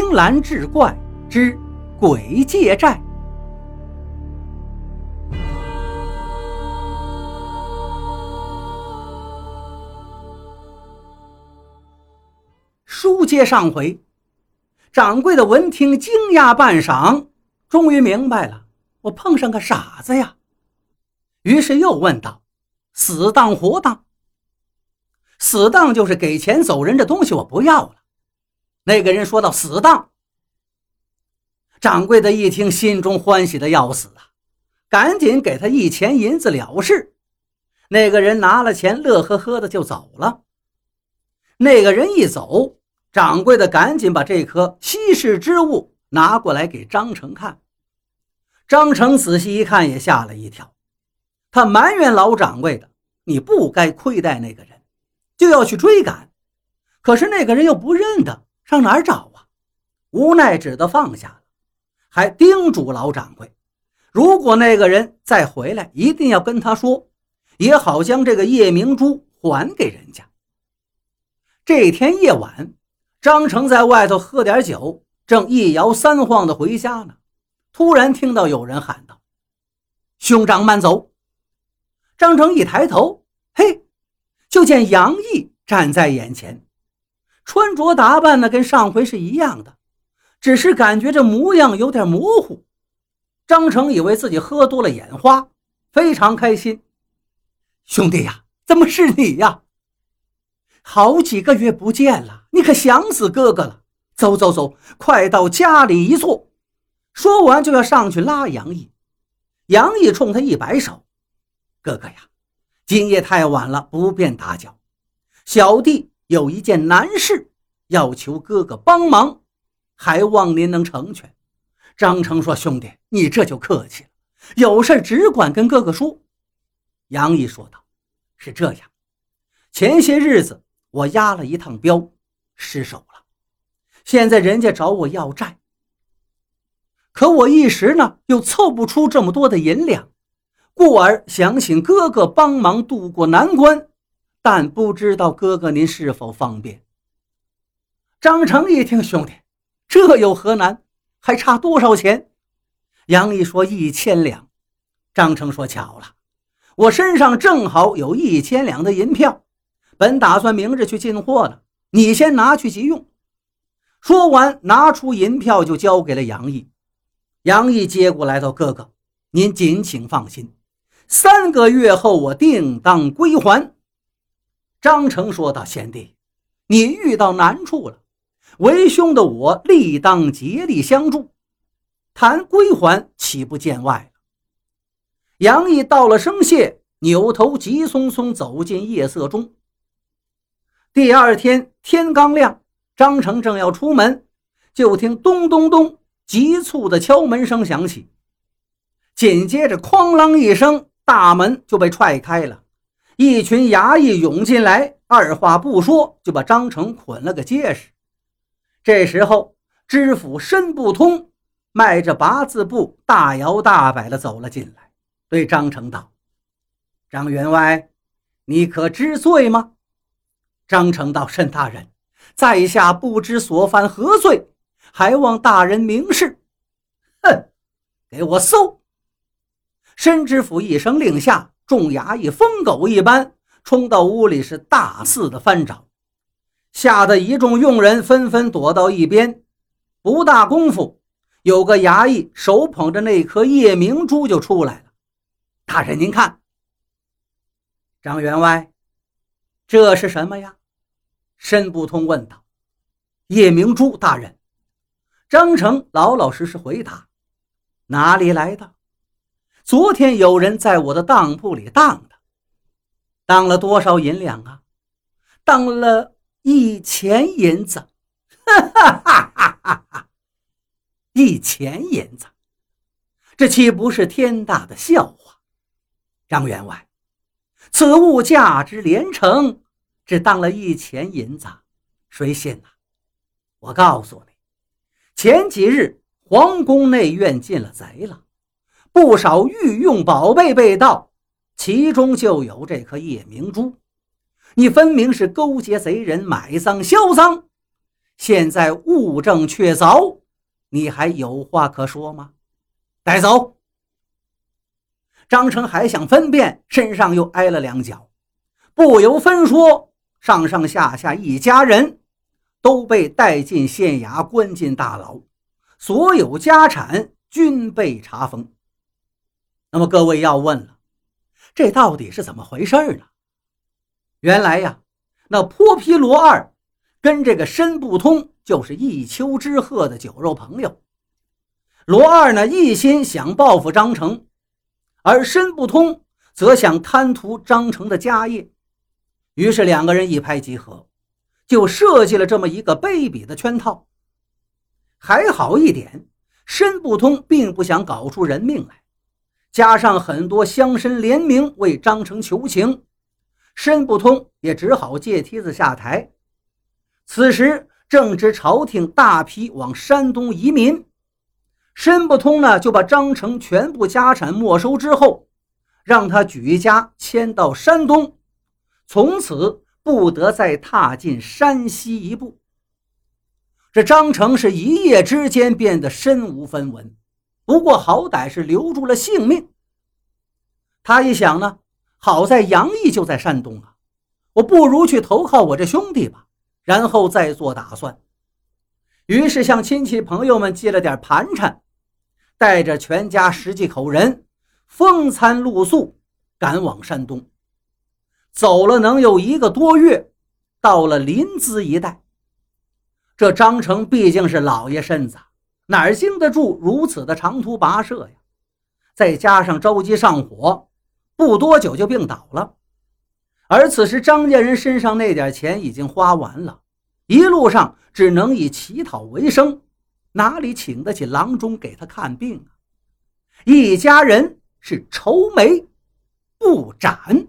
青蓝志怪之鬼借债。书接上回，掌柜的闻听惊讶半晌，终于明白了，我碰上个傻子呀。于是又问道：“死当活当？死当就是给钱走人，这东西我不要了。”那个人说道：“死当。”掌柜的一听，心中欢喜的要死啊，赶紧给他一钱银子了事。那个人拿了钱，乐呵呵的就走了。那个人一走，掌柜的赶紧把这颗稀世之物拿过来给张成看。张成仔细一看，也吓了一跳，他埋怨老掌柜的：“你不该亏待那个人，就要去追赶，可是那个人又不认得。”上哪儿找啊？无奈只得放下了，还叮嘱老掌柜，如果那个人再回来，一定要跟他说，也好将这个夜明珠还给人家。这天夜晚，张成在外头喝点酒，正一摇三晃的回家呢，突然听到有人喊道：“兄长慢走！”张成一抬头，嘿，就见杨毅站在眼前。穿着打扮呢，跟上回是一样的，只是感觉这模样有点模糊。张成以为自己喝多了眼花，非常开心。兄弟呀，怎么是你呀？好几个月不见了，你可想死哥哥了？走走走，快到家里一坐。说完就要上去拉杨毅。杨毅冲他一摆手：“哥哥呀，今夜太晚了，不便打搅，小弟。”有一件难事，要求哥哥帮忙，还望您能成全。张成说：“兄弟，你这就客气了，有事只管跟哥哥说。”杨毅说道：“是这样，前些日子我押了一趟镖，失手了，现在人家找我要债，可我一时呢又凑不出这么多的银两，故而想请哥哥帮忙渡过难关。”但不知道哥哥您是否方便？张成一听，兄弟，这有何难？还差多少钱？杨毅说一千两。张成说巧了，我身上正好有一千两的银票，本打算明日去进货呢，你先拿去急用。说完，拿出银票就交给了杨毅。杨毅接过来道：“哥哥，您尽请放心，三个月后我定当归还。”张成说道：“贤弟，你遇到难处了，为兄的我理当竭力相助，谈归还岂不见外？”杨毅道了声谢，扭头急匆匆走进夜色中。第二天天刚亮，张成正要出门，就听咚咚咚急促的敲门声响起，紧接着哐啷一声，大门就被踹开了。一群衙役涌进来，二话不说就把张成捆了个结实。这时候，知府申不通迈着八字步，大摇大摆地走了进来，对张成道：“张员外，你可知罪吗？”张成道：“申大人，在下不知所犯何罪，还望大人明示。”哼，给我搜！申知府一声令下。众衙役疯狗一般冲到屋里，是大肆的翻找，吓得一众佣人纷纷躲到一边。不大功夫，有个衙役手捧着那颗夜明珠就出来了。大人，您看，张员外，这是什么呀？申不通问道。夜明珠，大人。张成老老实实回答：“哪里来的？”昨天有人在我的当铺里当的，当了多少银两啊？当了一钱银子，哈哈哈哈哈哈！一钱银子，这岂不是天大的笑话？张员外，此物价值连城，只当了一钱银子，谁信啊？我告诉你，前几日皇宫内院进了贼了。不少御用宝贝被盗，其中就有这颗夜明珠。你分明是勾结贼人买赃销赃，现在物证确凿，你还有话可说吗？带走。张成还想分辨，身上又挨了两脚，不由分说，上上下下一家人都被带进县衙，关进大牢，所有家产均被查封。那么各位要问了，这到底是怎么回事呢？原来呀，那泼皮罗二跟这个申不通就是一丘之貉的酒肉朋友。罗二呢，一心想报复张成。而申不通则想贪图张成的家业，于是两个人一拍即合，就设计了这么一个卑鄙的圈套。还好一点，申不通并不想搞出人命来，加上很多乡绅联名为张成求情，申不通也只好借梯子下台。此时正值朝廷大批往山东移民。申不通呢，就把张成全部家产没收之后，让他举家迁到山东，从此不得再踏进山西一步。这张成是一夜之间变得身无分文，不过好歹是留住了性命。他一想呢，好在杨毅就在山东啊，我不如去投靠我这兄弟吧，然后再做打算。于是向亲戚朋友们借了点盘缠。带着全家十几口人，风餐露宿，赶往山东。走了能有一个多月，到了临淄一带。这张成毕竟是老爷身子，哪儿经得住如此的长途跋涉呀？再加上着急上火，不多久就病倒了。而此时张家人身上那点钱已经花完了，一路上只能以乞讨为生。哪里请得起郎中给他看病啊？一家人是愁眉不展。